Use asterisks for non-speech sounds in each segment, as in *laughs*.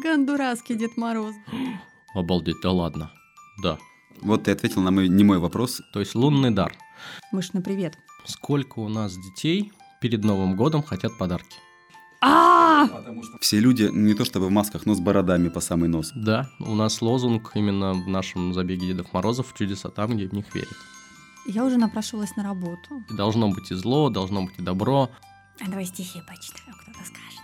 Гондурасский Дед Мороз. Обалдеть, да ладно. Да. Вот ты ответил на мой не мой вопрос. То есть лунный дар. Мышь, на привет. Сколько у нас детей перед Новым годом хотят подарки? А, Все люди не то чтобы в масках, но с бородами по самый нос. Да, у нас лозунг именно в нашем забеге Дедов Морозов «Чудеса там, где в них верят». Я уже напрашивалась на работу. Должно быть и зло, должно быть и добро. А давай стихи почитаю, кто-то скажет.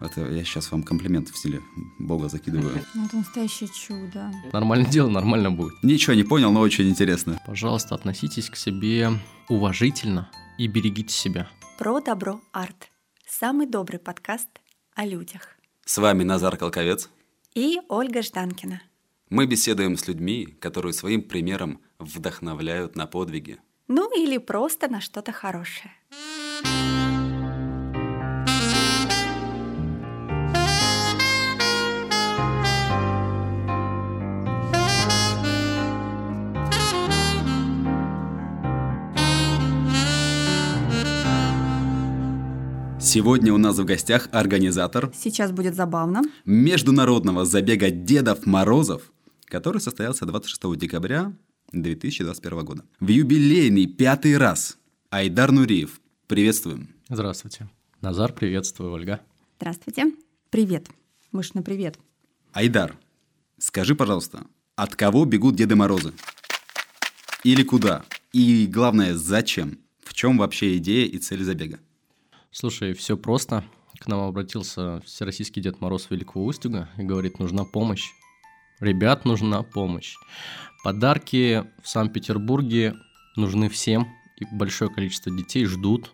Это я сейчас вам комплимент в стиле Бога закидываю. *laughs* Ну, это настоящее чудо. Нормально дело, нормально будет. Ничего не понял, но очень интересно. Пожалуйста, относитесь к себе уважительно и берегите себя. Про добро арт. Самый добрый подкаст о людях. С вами Назар Колковец. И Ольга Жданкина. Мы беседуем с людьми, которые своим примером вдохновляют на подвиги. Ну или просто на что-то хорошее. Сегодня у нас в гостях организатор Сейчас будет забавно. международного забега Дедов Морозов, который состоялся 26 декабря 2021 года. В юбилейный пятый раз. Айдар Нуриев. Приветствуем. Здравствуйте. Назар, приветствую, Ольга. Здравствуйте. Привет. Мышь, на привет. Айдар, скажи, пожалуйста, от кого бегут Деды Морозы? Или куда? И главное, зачем? В чем вообще идея и цель забега? Слушай, все просто. К нам обратился Всероссийский Дед Мороз Великого Устюга и говорит, нужна помощь. Ребят, нужна помощь. Подарки в Санкт-Петербурге нужны всем, и большое количество детей ждут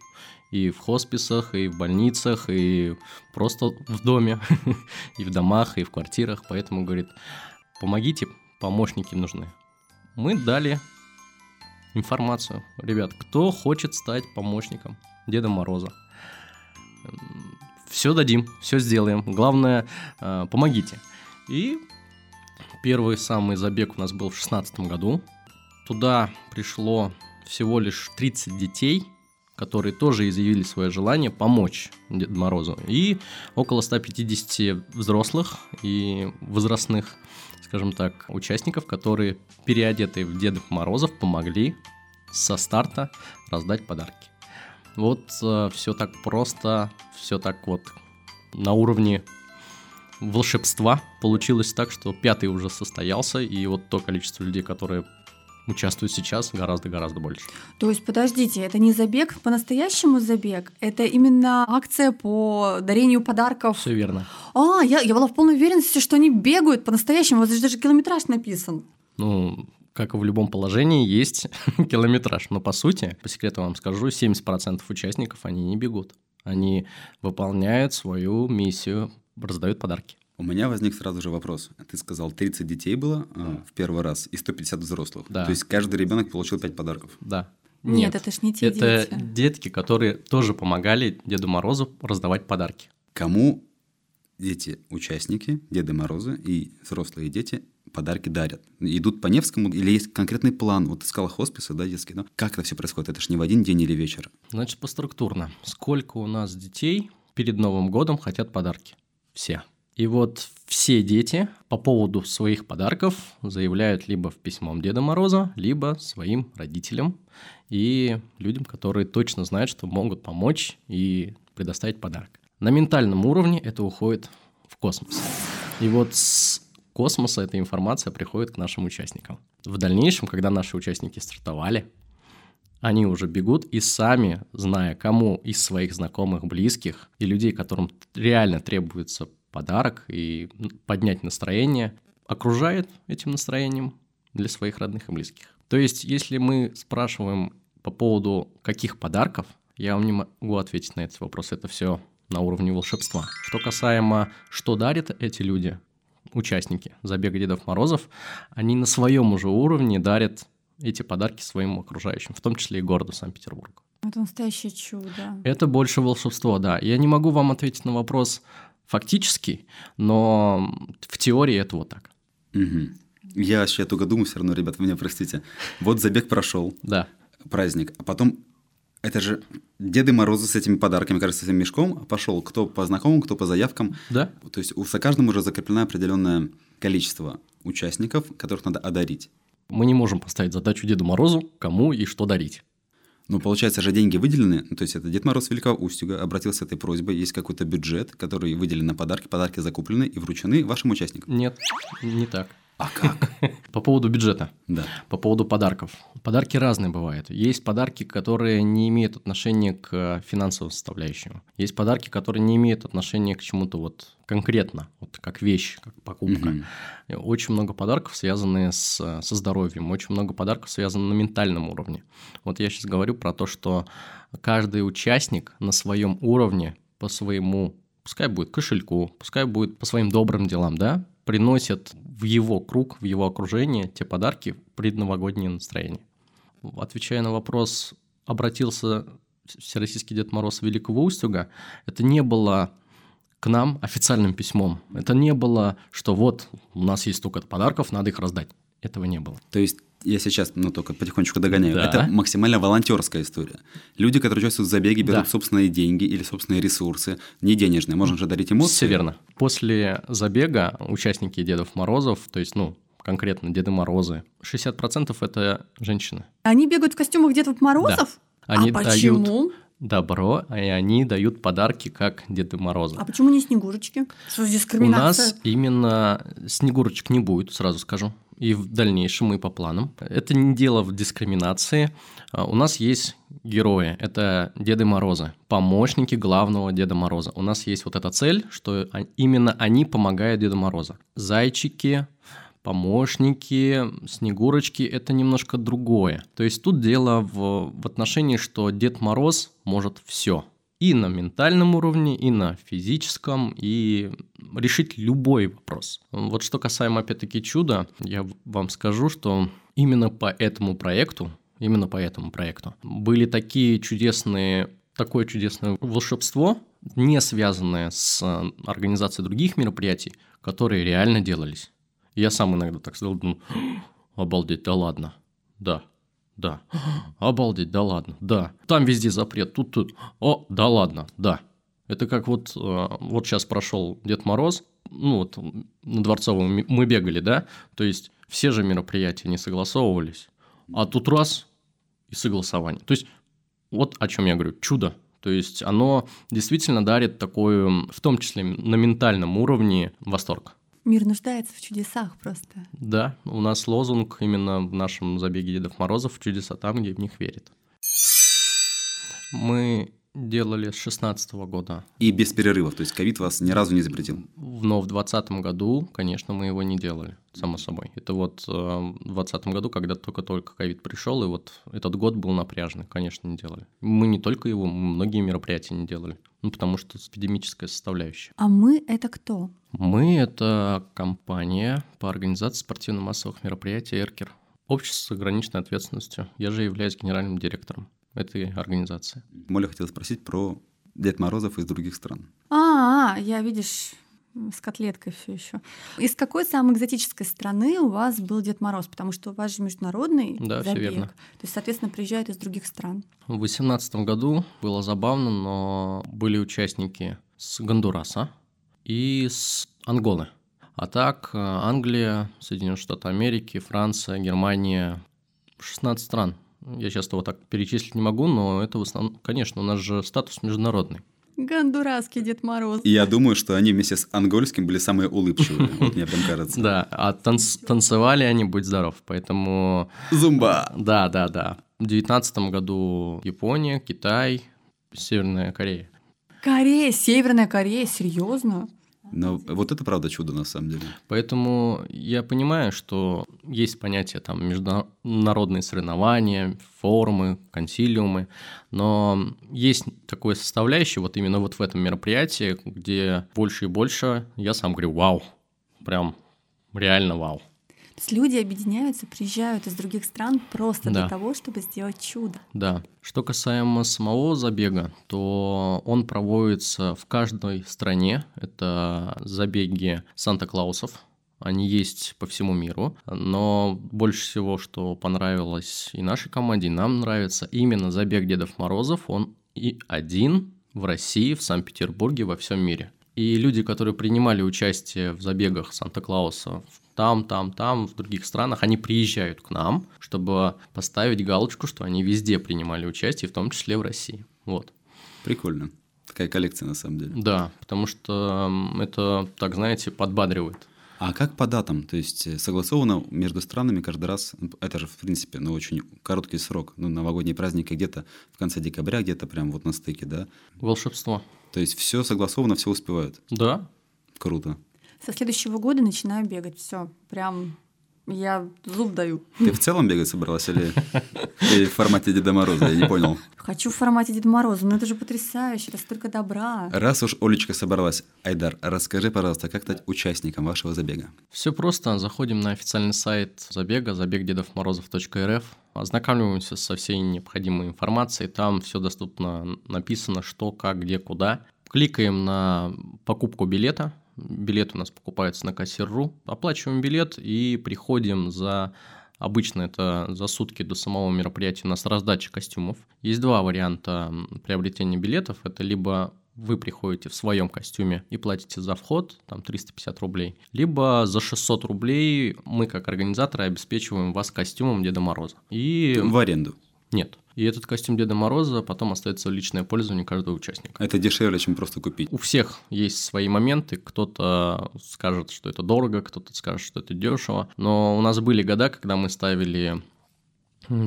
и в хосписах, и в больницах, и просто в доме, *laughs* и в домах, и в квартирах. Поэтому, говорит, помогите, помощники нужны. Мы дали информацию. Ребят, кто хочет стать помощником Деда Мороза? Все дадим, все сделаем. Главное, э, помогите. И первый самый забег у нас был в 2016 году. Туда пришло всего лишь 30 детей, которые тоже изъявили свое желание помочь Деду Морозу. И около 150 взрослых и возрастных, скажем так, участников, которые, переодетые в Дедов Морозов, помогли со старта раздать подарки. Вот все так просто, все так вот на уровне волшебства получилось так, что пятый уже состоялся, и вот то количество людей, которые участвуют сейчас, гораздо-гораздо больше. То есть, подождите, это не забег, по-настоящему забег? Это именно акция по дарению подарков? Все верно. А, я, я была в полной уверенности, что они бегают по-настоящему. Вот здесь даже километраж написан. Ну, как и в любом положении, есть *laughs* километраж. Но по сути, по секрету вам скажу, 70% участников, они не бегут. Они выполняют свою миссию, раздают подарки. У меня возник сразу же вопрос. Ты сказал, 30 детей было а, в первый раз и 150 взрослых. Да. То есть каждый ребенок получил 5 подарков. Да. Нет, это ж не те Это дети. детки, которые тоже помогали Деду Морозу раздавать подарки. Кому дети, участники, Деды Морозы и взрослые дети подарки дарят? Идут по Невскому или есть конкретный план? Вот ты сказала хосписы, да, детские, но как это все происходит? Это ж не в один день или вечер. Значит, поструктурно. Сколько у нас детей перед Новым годом хотят подарки? Все. И вот все дети по поводу своих подарков заявляют либо в письмом Деда Мороза, либо своим родителям и людям, которые точно знают, что могут помочь и предоставить подарок. На ментальном уровне это уходит в космос. И вот с космоса эта информация приходит к нашим участникам. В дальнейшем, когда наши участники стартовали, они уже бегут и сами, зная, кому из своих знакомых, близких и людей, которым реально требуется подарок и поднять настроение, окружает этим настроением для своих родных и близких. То есть, если мы спрашиваем по поводу каких подарков, я вам не могу ответить на этот вопрос. Это все на уровне волшебства. Что касаемо, что дарят эти люди, участники забега Дедов Морозов, они на своем уже уровне дарят эти подарки своим окружающим, в том числе и городу Санкт-Петербург. Это настоящее чудо. Это больше волшебство, да. Я не могу вам ответить на вопрос фактически, но в теории это вот так. Мгм. Я сейчас только думаю все равно, ребят, вы меня простите. Вот забег прошел, Да. праздник, а потом Это же Деды Морозы с этими подарками, кажется, с этим мешком пошел кто по знакомым, кто по заявкам. Да. То есть у за каждым уже закреплено определенное количество участников, которых надо одарить. Мы не можем поставить задачу Деду Морозу, кому и что дарить. Ну, получается же, деньги выделены. Ну, то есть это Дед Мороз Великого Устюга обратился с этой просьбой. Есть какой-то бюджет, который выделен на подарки. Подарки закуплены и вручены вашим участникам. Нет, не так. А как? По поводу бюджета. Да. По поводу подарков. Подарки разные бывают. Есть подарки, которые не имеют отношения к финансовой составляющему. Есть подарки, которые не имеют отношения к чему-то вот конкретно, вот как вещь, как покупка. Мгм. Очень много подарков, связанные с, со здоровьем, очень много подарков связано на ментальном уровне. Вот я сейчас говорю про то, что каждый участник на своем уровне по своему, пускай будет кошельку, пускай будет по своим добрым делам, да, приносит в его круг, в его окружение те подарки предновогоднее настроение. Отвечая на вопрос, обратился Всероссийский Дед Мороз Великого Устюга, это не было к нам официальным письмом. Это не было, что вот у нас есть столько подарков, надо их раздать. Этого не было. То есть я сейчас, ну, только потихонечку догоняю. Да. Это максимально волонтерская история. Люди, которые участвуют в забеге, берут Да. собственные деньги или собственные ресурсы, не денежные. Можно же дарить эмоции. Все верно. После забега участники Дедов Морозов, то есть, ну, конкретно Деды Морозы, 60% это женщины. Они бегают в костюмах Дедов Морозов? Они а дают почему? добро, и они дают подарки как Деды Морозы. А почему не Снегурочки? Что за У дискриминация? нас именно снегурочек не будет, сразу скажу. И в дальнейшем и по планам. Это не дело в дискриминации. А, У нас есть герои. Это Деды Морозы, помощники главного Деда Мороза. У нас есть вот эта цель, что а- именно они помогают Деду Морозу. Зайчики, помощники, снегурочки – это немножко другое. То есть тут дело в, в отношении, что Дед Мороз может все. И на ментальном уровне, и на физическом, и решить любой вопрос. Вот что касаемо, опять-таки, чуда, я вам скажу, что именно по этому проекту, именно по этому проекту, были такие чудесные, такое чудесное волшебство, не связанное с организацией других мероприятий, которые реально делались. Я сам иногда так сказал, думаю, обалдеть, да ладно, да, да, обалдеть, да ладно, да. Там везде запрет, тут, тут, о, да ладно, да. Это как вот, э, вот сейчас прошел Дед Мороз, ну вот на Дворцовом мы бегали, да, то есть все же мероприятия не согласовывались, а тут раз и согласование. То есть вот о чем я говорю, чудо. То есть оно действительно дарит такой, м, в том числе на ментальном уровне, восторг. Мир нуждается в чудесах просто. Да, у нас лозунг именно в нашем забеге Дедов Морозов «Чудеса там, где в них верят». Мы делали с 16 года, И без перерывов. То есть ковид вас ни разу не запретил. но в 2020 году, конечно, мы его не делали, само собой. Это вот э, в 2020 году, когда только-только ковид пришел, и вот этот год был напряжный, конечно, не делали. Мы не только его, мы многие мероприятия не делали, ну, потому что эпидемическая составляющая. А мы — это кто? Мы – это компания по организации спортивно-массовых мероприятий «Эркер». Общество с ограниченной ответственностью. Я же являюсь генеральным директором этой организации. Моля хотел спросить про Дед Морозов из других стран. А, я, видишь, с котлеткой все еще. Из какой самой экзотической страны у вас был Дед Мороз? Потому что у вас же международный Да, забег. верно. То есть, соответственно, приезжают из других стран. В 2018 году было забавно, но были участники с Гондураса и с Анголы. А так э, Англия, Соединенные Штаты Америки, Франция, Германия, 16 стран. Я сейчас его так перечислить не могу, но это в основном, конечно, у нас же статус международный. Гондурасский Дед Мороз. И я думаю, что они вместе с ангольским были самые улыбчивые. *laughs* Вот мне прям кажется. Да, а танц- танцевали они, будь здоров, поэтому... Зумба! Да, да, да. В 2019 году Япония, Китай, Северная Корея. Корея, Северная Корея, серьезно? Но вот это правда чудо на самом деле. Поэтому я понимаю, что есть понятие там международные соревнования, форумы, консилиумы, но есть такое составляющее вот именно вот в этом мероприятии, где больше и больше я сам говорю «Вау!» Прям реально вау. Люди объединяются, приезжают из других стран просто Да. для того, чтобы сделать чудо. Да. Что касаемо самого забега, то он проводится в каждой стране. Это забеги Санта-Клаусов. они есть по всему миру, но больше всего, что понравилось и нашей команде, и нам нравится, именно забег Дедов Морозов, он и один в России, в Санкт-Петербурге, во всем мире. И люди, которые принимали участие в забегах Санта-Клауса там, там, там, в других странах, они приезжают к нам, чтобы поставить галочку, что они везде принимали участие, в том числе в России. Вот. Прикольно. Такая коллекция на самом деле. Да, потому что это, так знаете, подбадривает. А как по датам? То есть э, согласовано между странами каждый раз, это же, в принципе, ну, очень короткий срок, ну, новогодние праздники где-то в конце декабря, где-то прям вот на стыке, да? Волшебство. То есть все согласовано, все успевают? Да. Круто. Со следующего года начинаю бегать, все, прям я зуб даю. Ты в целом бегать собралась или, в формате Деда Мороза? Я не понял. Хочу в формате Деда Мороза, но это же потрясающе, это столько добра. Раз уж Олечка собралась, Айдар, расскажи, пожалуйста, как стать участником вашего забега? Все просто. Заходим на официальный сайт забега, забегдедовморозов.рф, ознакомливаемся со всей необходимой информацией. Там все доступно написано, что, как, где, куда. Кликаем на покупку билета, Билет у нас покупается на кассир.ру. Оплачиваем билет и приходим за Обычно это за сутки до самого мероприятия у нас раздача костюмов. Есть два варианта приобретения билетов. Это либо вы приходите в своем костюме и платите за вход, там 350 рублей, либо за 600 рублей мы как организаторы обеспечиваем вас костюмом Деда Мороза. И... В аренду? Нет. И этот костюм Деда Мороза потом остается в личное пользование каждого участника. Это дешевле, чем просто купить. У всех есть свои моменты. Кто-то скажет, что это дорого, кто-то скажет, что это дешево. Но у нас были года, когда мы ставили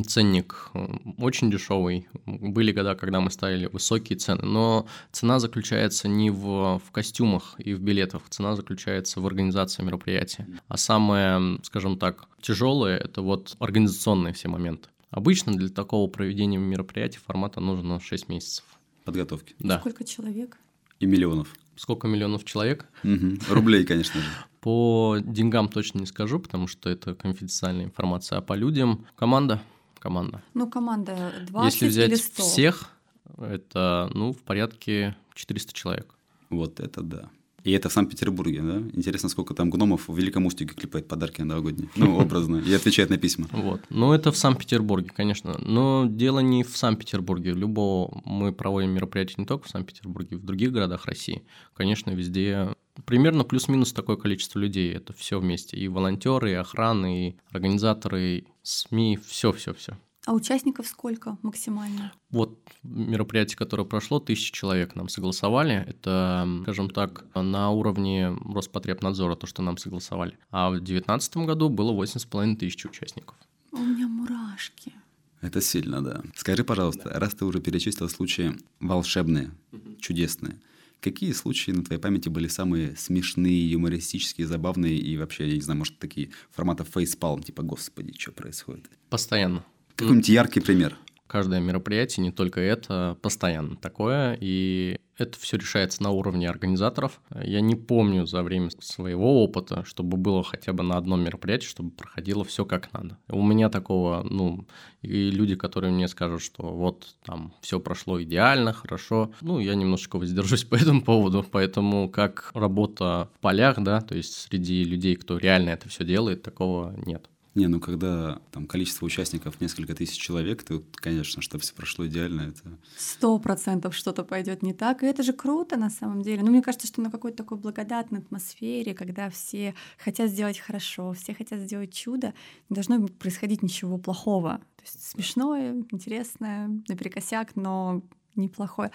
ценник очень дешевый. Были года, когда мы ставили высокие цены, но цена заключается не в, в костюмах и в билетах, цена заключается в организации мероприятия. А самое, скажем так, тяжелое – это вот организационные все моменты. Обычно для такого проведения мероприятия формата нужно 6 месяцев. Подготовки. Да. Сколько человек? И миллионов. Сколько миллионов человек? Угу. Рублей, конечно же. *laughs* По деньгам точно не скажу, потому что это конфиденциальная информация, а по людям команда. Команда. Ну, команда 20 Если взять или 100? всех, это ну, в порядке 400 человек. Вот это да. И это в Санкт-Петербурге, да? Интересно, сколько там гномов в Великом Устюге клепает подарки на новогодние. Ну, *laughs* образно. И отвечает на письма. Вот. Ну, это в Санкт-Петербурге, конечно. Но дело не в Санкт-Петербурге. Любого мы проводим мероприятия не только в Санкт-Петербурге, в других городах России. Конечно, везде примерно плюс-минус такое количество людей. Это все вместе. И волонтеры, и охраны, и организаторы, и СМИ, все-все-все. А участников сколько максимально? Вот мероприятие, которое прошло, тысячи человек нам согласовали. Это, скажем так, на уровне Роспотребнадзора, то, что нам согласовали. А в 2019 году было 8,5 тысяч участников. У меня мурашки. Это сильно, да. Скажи, пожалуйста, раз ты уже перечислил случаи волшебные, чудесные, какие случаи на твоей памяти были самые смешные, юмористические, забавные и вообще, я не знаю, может, такие формата фейспалм, типа, господи, что происходит? Постоянно. Какой-нибудь яркий пример. Каждое мероприятие, не только это, постоянно такое, и это все решается на уровне организаторов. Я не помню за время своего опыта, чтобы было хотя бы на одном мероприятии, чтобы проходило все как надо. У меня такого, ну, и люди, которые мне скажут, что вот там все прошло идеально, хорошо, ну, я немножечко воздержусь *laughs* по этому поводу, поэтому как работа в полях, да, то есть среди людей, кто реально это все делает, такого нет. Не, ну когда там количество участников несколько тысяч человек, то, конечно, чтобы все прошло идеально, это... Сто процентов что-то пойдет не так, и это же круто на самом деле. Но мне кажется, что на какой-то такой благодатной атмосфере, когда все хотят сделать хорошо, все хотят сделать чудо, не должно происходить ничего плохого. То есть смешное, интересное, наперекосяк, но неплохое.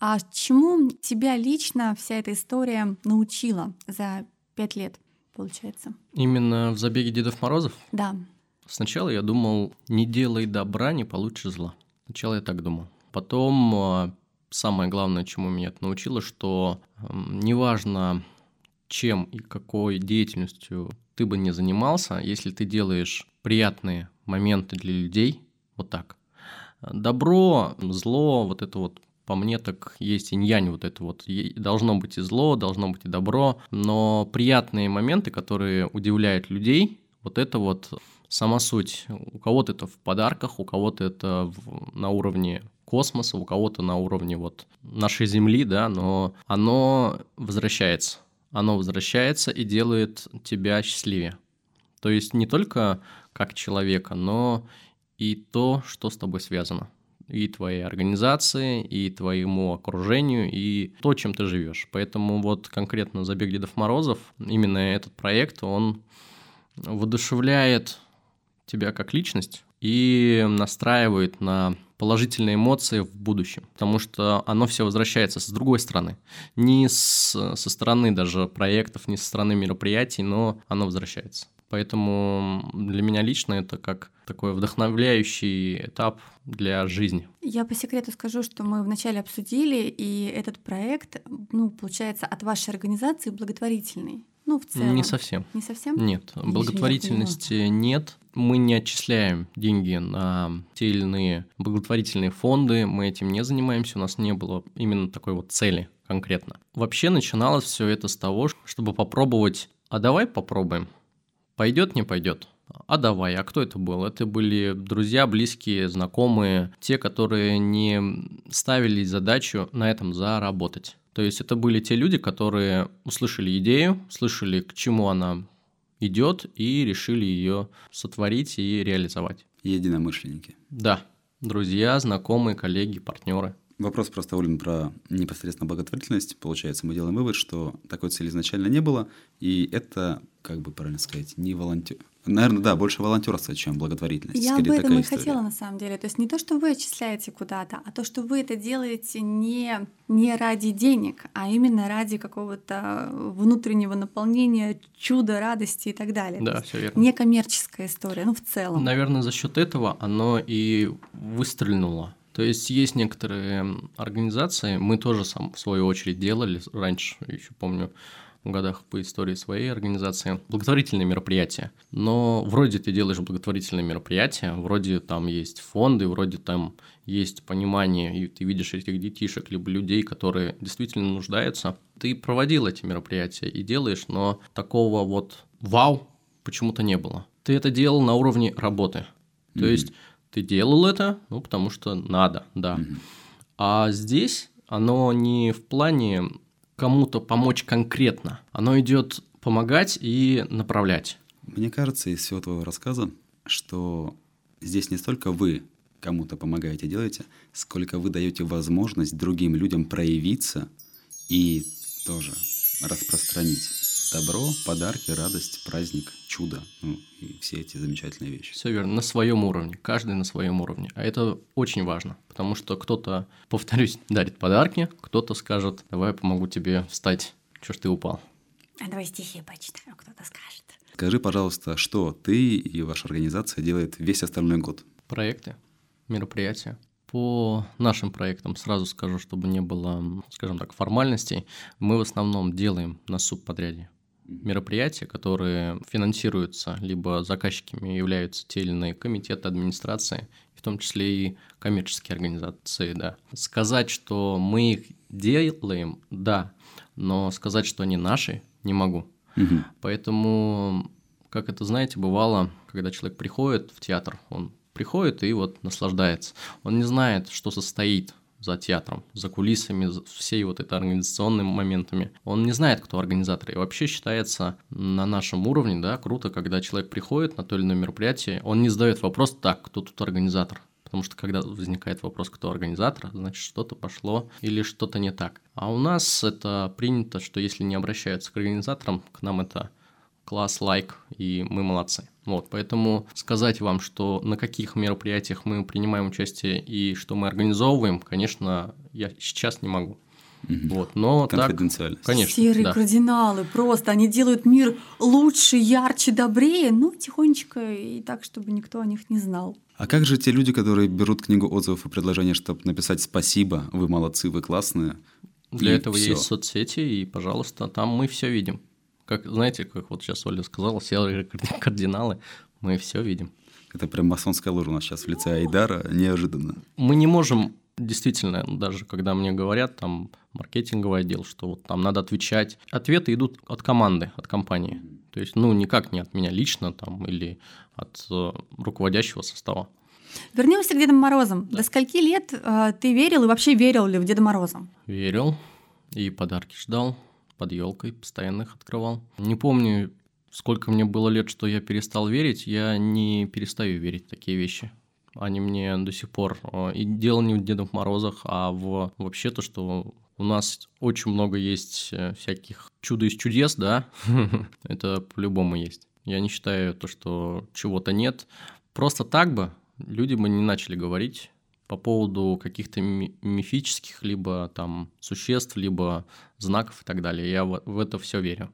А чему тебя лично вся эта история научила за пять лет? Получается. Именно в забеге Дедов Морозов? Да. Сначала я думал, не делай добра, не получишь зла. Сначала я так думал. Потом а, самое главное, чему меня это научило, что неважно, чем и какой деятельностью ты бы не занимался, если ты делаешь приятные моменты для людей, вот так. Добро, зло, вот это вот по мне так есть инь-янь вот это вот. Должно быть и зло, должно быть и добро, но приятные моменты, которые удивляют людей, вот это вот сама суть. У кого-то это в подарках, у кого-то это в, на уровне космоса, у кого-то на уровне вот нашей Земли, да, но оно возвращается. оно возвращается и делает тебя счастливее. То есть не только как человека, но и то, что с тобой связано. И твоей организации, и твоему окружению, и то, чем ты живешь. Поэтому вот конкретно «Забег Дедов Морозов», именно этот проект, он воодушевляет тебя как личность и настраивает на положительные эмоции в будущем, потому что оно все возвращается с другой стороны. Не с, со стороны даже проектов, не со стороны мероприятий, но оно возвращается. Поэтому для меня лично это как такой вдохновляющий этап для жизни. Я по секрету скажу, что мы вначале обсудили, и этот проект, ну, получается, от вашей организации благотворительный. Ну, в целом. Не совсем. Не совсем? Нет, благотворительности нет. Мы не отчисляем деньги на те или иные благотворительные фонды, мы этим не занимаемся, у нас не было именно такой вот цели конкретно. Вообще начиналось все это с того, чтобы попробовать, а давай попробуем. Пойдет, не пойдет. А давай, а кто это был? Это были друзья, близкие, знакомые, те, которые не ставили задачу на этом заработать. То есть это были те люди, которые услышали идею, слышали, к чему она идет, и решили ее сотворить и реализовать. Единомышленники. Да, друзья, знакомые, коллеги, партнеры. Вопрос просто, Олин, про непосредственно благотворительность. Получается, мы делаем вывод, что такой цели изначально не было, и это, как бы правильно сказать, не волонтер... Наверное, да, больше волонтерство, чем благотворительность. Я об этом и хотела на самом деле. То есть не то, что вы отчисляете куда-то, а то, что вы это делаете не, не ради денег, а именно ради какого-то внутреннего наполнения, чуда, радости и так далее. Да, все верно. Не коммерческая история, ну в целом. Наверное, за счет этого оно и выстрельнуло. То есть есть некоторые организации, мы тоже сам в свою очередь делали раньше, еще помню, в годах по истории своей организации, благотворительные мероприятия. Но вроде ты делаешь благотворительные мероприятия, вроде там есть фонды, вроде там есть понимание, и ты видишь этих детишек, либо людей, которые действительно нуждаются. Ты проводил эти мероприятия и делаешь, но такого вот вау почему-то не было. Ты это делал на уровне работы. То mm-hmm. есть ты делал это, ну, потому что надо, да. А здесь оно не в плане кому-то помочь конкретно. Оно идет помогать и направлять. Мне кажется из всего твоего рассказа, что здесь не столько вы кому-то помогаете, делаете, сколько вы даете возможность другим людям проявиться и тоже распространить добро, подарки, радость, праздник, чудо, ну и все эти замечательные вещи. Все верно, на своем уровне, каждый на своем уровне. А это очень важно, потому что кто-то, повторюсь, *laughs* дарит подарки, кто-то скажет, давай я помогу тебе встать, что ж ты упал. А давай стихи почитаю, кто-то скажет. Скажи, пожалуйста, что ты и ваша организация делает весь остальной год? Проекты, мероприятия. По нашим проектам сразу скажу, чтобы не было, скажем так, формальностей, мы в основном делаем на субподряде мероприятия, которые финансируются, либо заказчиками являются те или иные комитеты администрации, в том числе и коммерческие организации, да. Сказать, что мы их делаем, да, но сказать, что они наши, не могу. Угу. Поэтому, как это, знаете, бывало, когда человек приходит в театр, он приходит и вот наслаждается. Он не знает, что состоит за театром, за кулисами, за всей вот этой организационными моментами. Он не знает, кто организатор. И вообще считается на нашем уровне, да, круто, когда человек приходит на то или иное мероприятие, он не задает вопрос, так, кто тут организатор? Потому что когда возникает вопрос, кто организатор, значит что-то пошло или что-то не так. А у нас это принято, что если не обращаются к организаторам, к нам это класс, лайк, и мы молодцы. Вот, поэтому сказать вам, что на каких мероприятиях мы принимаем участие и что мы организовываем, конечно, я сейчас не могу. Угу. Вот, но так, конечно. Серые да. кардиналы, просто они делают мир лучше, ярче, добрее, ну, тихонечко и так, чтобы никто о них не знал. А как же те люди, которые берут книгу отзывов и предложения, чтобы написать «спасибо, вы молодцы, вы классные»? Для этого всё. есть соцсети, и, пожалуйста, там мы все видим. Как, знаете, как вот сейчас Оля сказала, серые кардиналы, мы все видим. Это прям масонская ложь у нас сейчас в лице Айдара, неожиданно. Мы не можем, действительно, даже когда мне говорят, там, маркетинговый отдел, что вот там надо отвечать, ответы идут от команды, от компании. То есть, ну, никак не от меня лично там или от э, руководящего состава. Вернемся к Дедам Морозам. Да. До скольки лет э, ты верил и вообще верил ли в Деда Мороза? Верил и подарки ждал под елкой постоянно их открывал. Не помню, сколько мне было лет, что я перестал верить, я не перестаю верить в такие вещи. Они мне до сих пор... Э, и дело не в Дедах Морозах, а в вообще то, что у нас очень много есть э, всяких чудо из чудес, да, *laughs* это по-любому есть. Я не считаю то, что чего-то нет. Просто так бы люди бы не начали говорить по поводу каких-то мифических либо там существ, либо знаков и так далее. Я в, в это все верю.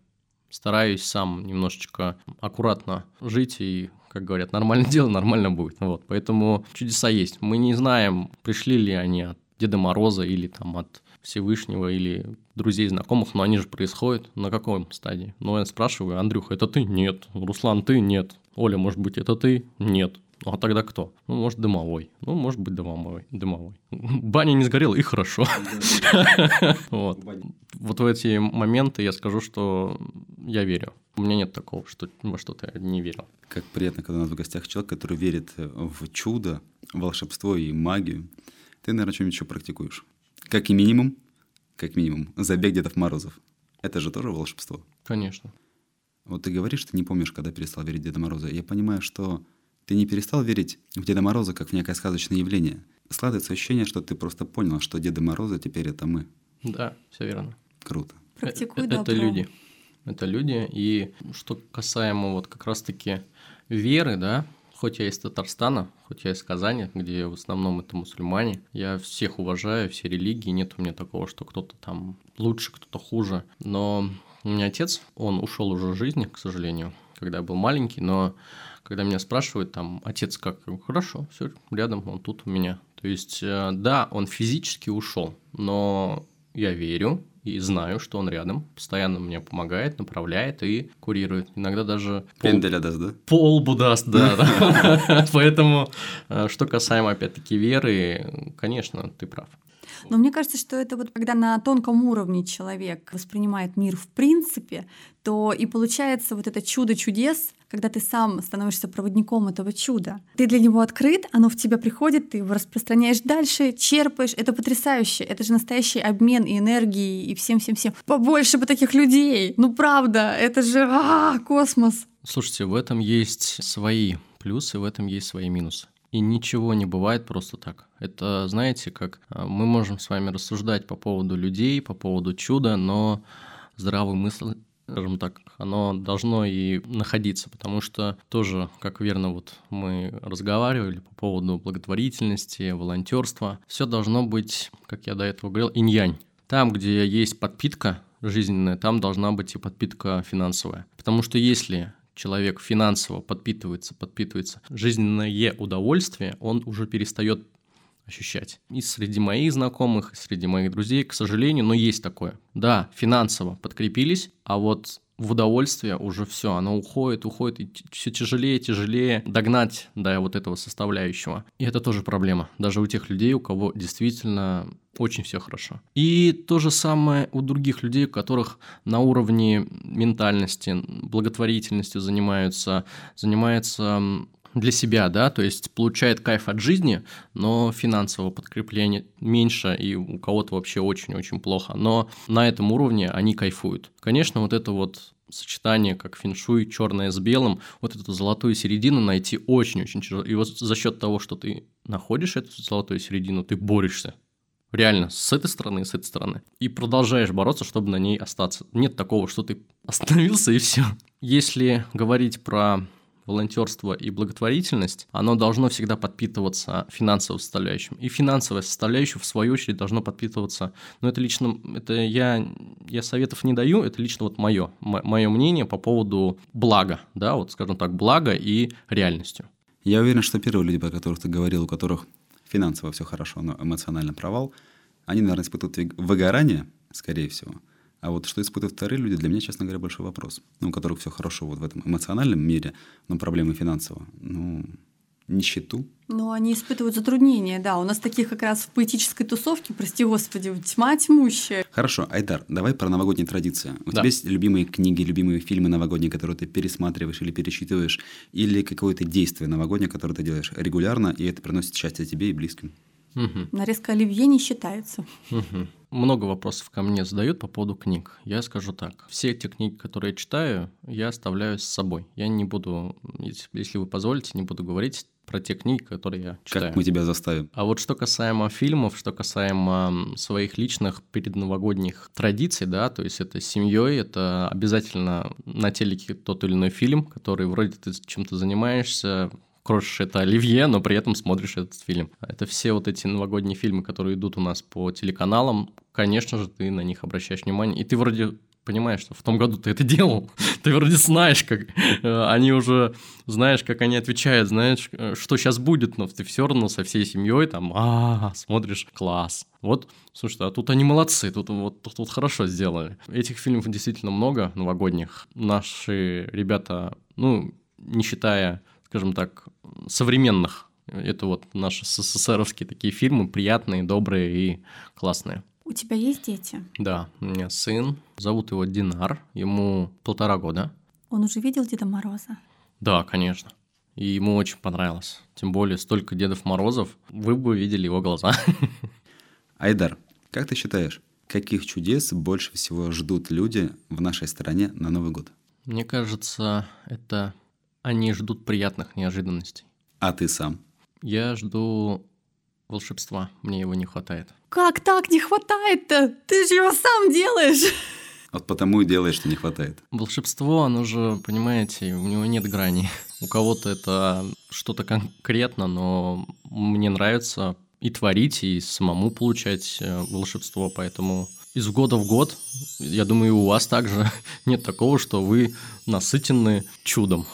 Стараюсь сам немножечко аккуратно жить и, как говорят, нормально *laughs* дело, нормально будет. Вот, поэтому чудеса есть. Мы не знаем, пришли ли они от Деда Мороза или там от Всевышнего или друзей, знакомых, но они же происходят на каком стадии? Ну, я спрашиваю, Андрюха, это ты? Нет. Руслан, ты? Нет. Оля, может быть, это ты? Нет. Ну, а тогда кто? Ну, может, дымовой. Ну, может быть, дымовой. дымовой. *laughs* Баня не сгорела, и хорошо. *laughs* Вот. Вот в эти моменты я скажу, что я верю. У меня нет такого, что во что-то я не верил. Как приятно, когда у нас в гостях человек, который верит в чудо, волшебство и магию. Ты, наверное, что-нибудь еще практикуешь. Как и минимум, как минимум, забег Дедов Морозов. Это же тоже волшебство. Конечно. Вот ты говоришь, что не помнишь, когда перестал верить Деда Мороза. Я понимаю, что ты не перестал верить в Деда Мороза как в некое сказочное явление. Складывается ощущение, что ты просто понял, что Деда Мороза теперь это мы. Да, все верно. Круто. Практикуй это, это люди. Это люди. И что касаемо вот как раз-таки веры, да, Хоть я из Татарстана, хоть я из Казани, где в основном это мусульмане, я всех уважаю, все религии, нет у меня такого, что кто-то там лучше, кто-то хуже. Но у меня отец, он ушел уже из жизни, к сожалению, когда я был маленький, но когда меня спрашивают, там, отец как? Хорошо, все рядом, он тут у меня. То есть, э, да, он физически ушел, но я верю, и знаю, что он рядом, постоянно мне помогает, направляет и курирует. Иногда даже... Пенделя даст, да? Полбу даст, *laughs* да. Поэтому, э, что касаемо, опять-таки, веры, конечно, ты прав. Но мне кажется, что это вот когда на тонком уровне человек воспринимает мир в принципе, то и получается вот это чудо чудес, когда ты сам становишься проводником этого чуда. Ты для него открыт, оно в тебя приходит, ты его распространяешь дальше, черпаешь. Это потрясающе. Это же настоящий обмен и энергией, и всем-всем-всем. Побольше бы таких людей. Ну правда, это же а, космос. Слушайте, в этом есть свои плюсы, в этом есть свои минусы. И ничего не бывает просто так. Это, знаете, как а, мы можем с вами рассуждать по поводу людей, по поводу чуда, но здравый мысль скажем так, оно должно и находиться, потому что тоже, как верно вот мы разговаривали по поводу благотворительности, волонтерства, все должно быть, как я до этого говорил, инь-янь. Там, где есть подпитка жизненная, там должна быть и подпитка финансовая. Потому что если человек финансово подпитывается, подпитывается жизненное удовольствие, он уже перестает ощущать. И среди моих знакомых, и среди моих друзей, к сожалению, но есть такое. Да, финансово подкрепились, а вот в удовольствие уже все, оно уходит, уходит, и все тяжелее, тяжелее догнать до вот этого составляющего. И это тоже проблема, даже у тех людей, у кого действительно очень все хорошо. И то же самое у других людей, у которых на уровне ментальности, благотворительностью занимаются, занимаются для себя, да, то есть получает кайф от жизни, но финансового подкрепления меньше, и у кого-то вообще очень-очень плохо. Но на этом уровне они кайфуют. Конечно, вот это вот сочетание, как феншуй, черное с белым, вот эту золотую середину найти очень-очень тяжело. И вот за счет того, что ты находишь эту золотую середину, ты борешься. Реально, с этой стороны и с этой стороны. И продолжаешь бороться, чтобы на ней остаться. Нет такого, что ты *laughs* остановился и все. Если говорить про волонтерство и благотворительность, оно должно всегда подпитываться финансовой составляющим. И финансовая составляющая, в свою очередь, должно подпитываться, ну, это лично, это я, я советов не даю, это лично вот мое, мое мнение по поводу блага, да, вот, скажем так, блага и реальностью. Я уверен, что первые люди, о которых ты говорил, у которых финансово все хорошо, но эмоционально провал, они, наверное, испытывают выгорание, скорее всего – а вот что испытывают вторые люди, для меня, честно говоря, большой вопрос. Ну, у которых все хорошо вот в этом эмоциональном мире, но проблемы финансово. Ну, нищету. Ну, они испытывают затруднения, да. У нас таких как раз в поэтической тусовке, прости господи, тьма тьмущая. Хорошо, Айдар, давай про новогодние традиции. У да. тебя есть любимые книги, любимые фильмы новогодние, которые ты пересматриваешь или пересчитываешь, или какое-то действие новогоднее, которое ты делаешь регулярно, и это приносит счастье тебе и близким? Мгм. Нарезка оливье не считается. Мгм. Много вопросов ко мне задают по поводу книг. Я скажу так. Все те книги, которые я читаю, я оставляю с собой. Я не буду, если вы позволите, не буду говорить про те книги, которые я читаю. Как мы тебя заставим? А вот что касаемо фильмов, что касаемо своих личных предновогодних традиций, да, то есть это с семьей, это обязательно на телеке тот или иной фильм, который вроде ты чем-то занимаешься, крошишь это оливье, но при этом смотришь этот фильм. Это все вот эти новогодние фильмы, которые идут у нас по телеканалам, конечно же, ты на них обращаешь внимание, и ты вроде понимаешь, что в том году ты это делал, *laughs* ты вроде знаешь, как э, они уже, знаешь, как они отвечают, знаешь, э, что сейчас будет, но ты все равно со всей семьей там, а, смотришь, класс. Вот, слушай, а тут они молодцы, тут вот тут, тут хорошо сделали. Этих фильмов действительно много новогодних. Наши ребята, ну, не считая, скажем так, современных, это вот наши СССРовские такие фильмы, приятные, добрые и классные. У тебя есть дети? Да, у меня сын, зовут его Динар, ему полтора года. Он уже видел Деда Мороза? Да, конечно. И ему очень понравилось. Тем более столько Дедов Морозов, вы бы видели его глаза. *laughs* Айдар, как ты считаешь, каких чудес больше всего ждут люди в нашей стране на Новый год? Мне кажется, это они ждут приятных неожиданностей. А ты сам? Я жду волшебства, мне его не хватает. Как так не хватает-то? Ты же его сам делаешь. Вот потому и делаешь, что не хватает. Волшебство, оно же, понимаете, у него нет грани. У кого-то это что-то конкретно, но мне нравится и творить, и самому получать э, волшебство, поэтому из года в год, я думаю, и у вас также *laughs* нет такого, что вы насытены чудом.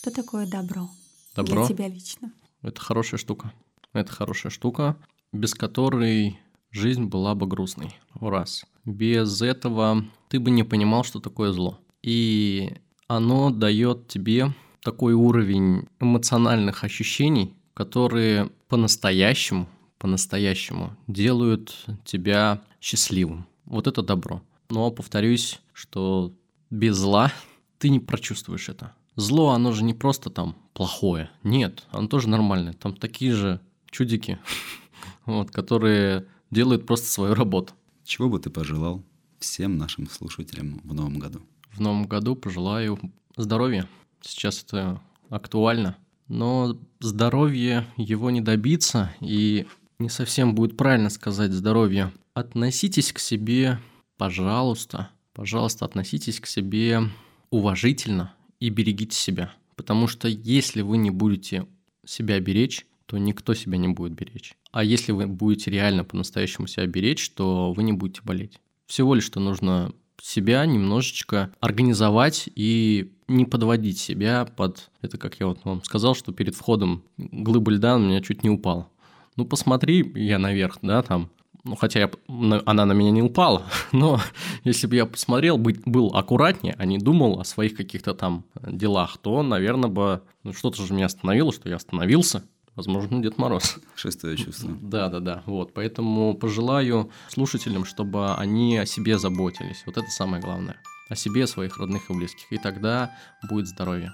Что такое добро? Добро Для тебя лично. – это хорошая штука. Это хорошая штука, без которой жизнь была бы грустной. Раз. Без этого ты бы не понимал, что такое зло. И оно дает тебе такой уровень эмоциональных ощущений, которые по-настоящему, по-настоящему делают тебя счастливым. Вот это добро. Но повторюсь, что без зла ты не прочувствуешь это. Зло, оно же не просто там плохое. Нет, оно тоже нормальное. Там такие же чудики, *laughs* вот, которые делают просто свою работу. Чего бы ты пожелал всем нашим слушателям в новом году? В новом году пожелаю здоровья. Сейчас это актуально. Но здоровье его не добиться, и не совсем будет правильно сказать здоровье. Относитесь к себе, пожалуйста, пожалуйста, относитесь к себе уважительно и берегите себя. Потому что если вы не будете себя беречь, то никто себя не будет беречь. А если вы будете реально по-настоящему себя беречь, то вы не будете болеть. Всего лишь что нужно себя немножечко организовать и не подводить себя под... Это как я вот вам сказал, что перед входом глыба льда у меня чуть не упала. Ну, посмотри я наверх, да, там, ну, хотя я, на- она на меня не упала, *laughs* но если бы я посмотрел, быть, был аккуратнее, а не думал о своих каких-то там делах, то, наверное, бы ну, что-то же меня остановило, что я остановился. Возможно, Дед Мороз. Шестое чувство. *laughs* Да, да, да. Вот. Поэтому пожелаю слушателям, чтобы они о себе заботились. Вот это самое главное. О себе, своих родных и близких. И тогда будет здоровье.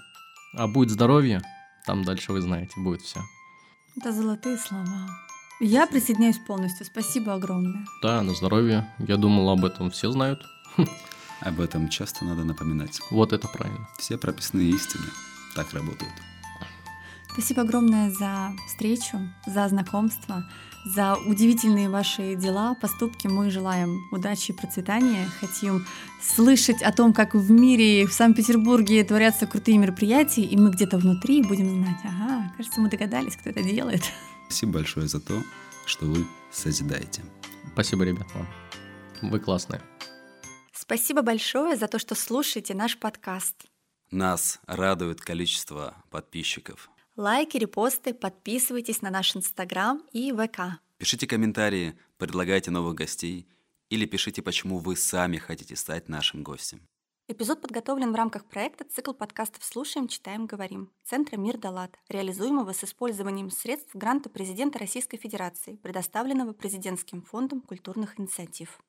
А будет здоровье, там дальше вы знаете, будет все. Это золотые слова. Я присоединяюсь полностью. Спасибо огромное. Да, на здоровье. Я думал, об этом все знают. Об этом часто надо напоминать. Вот это правильно. Все прописные истины так работают. Спасибо огромное за встречу, за знакомство, за удивительные ваши дела, поступки. Мы желаем удачи и процветания. Хотим слышать о том, как в мире, в Санкт-Петербурге творятся крутые мероприятия, и мы где-то внутри будем знать, ага, кажется, мы догадались, кто это делает. Спасибо большое за то, что вы созидаете. Спасибо, ребят, вам. Вы классные. Спасибо большое за то, что слушаете наш подкаст. Нас радует количество подписчиков. Лайки, репосты, подписывайтесь на наш Инстаграм и ВК. Пишите комментарии, предлагайте новых гостей или пишите, почему вы сами хотите стать нашим гостем. Эпизод подготовлен в рамках проекта «Цикл подкастов «Слушаем, читаем, говорим» Центра «Мир Далат», реализуемого с использованием средств гранта президента Российской Федерации, предоставленного Президентским фондом культурных инициатив.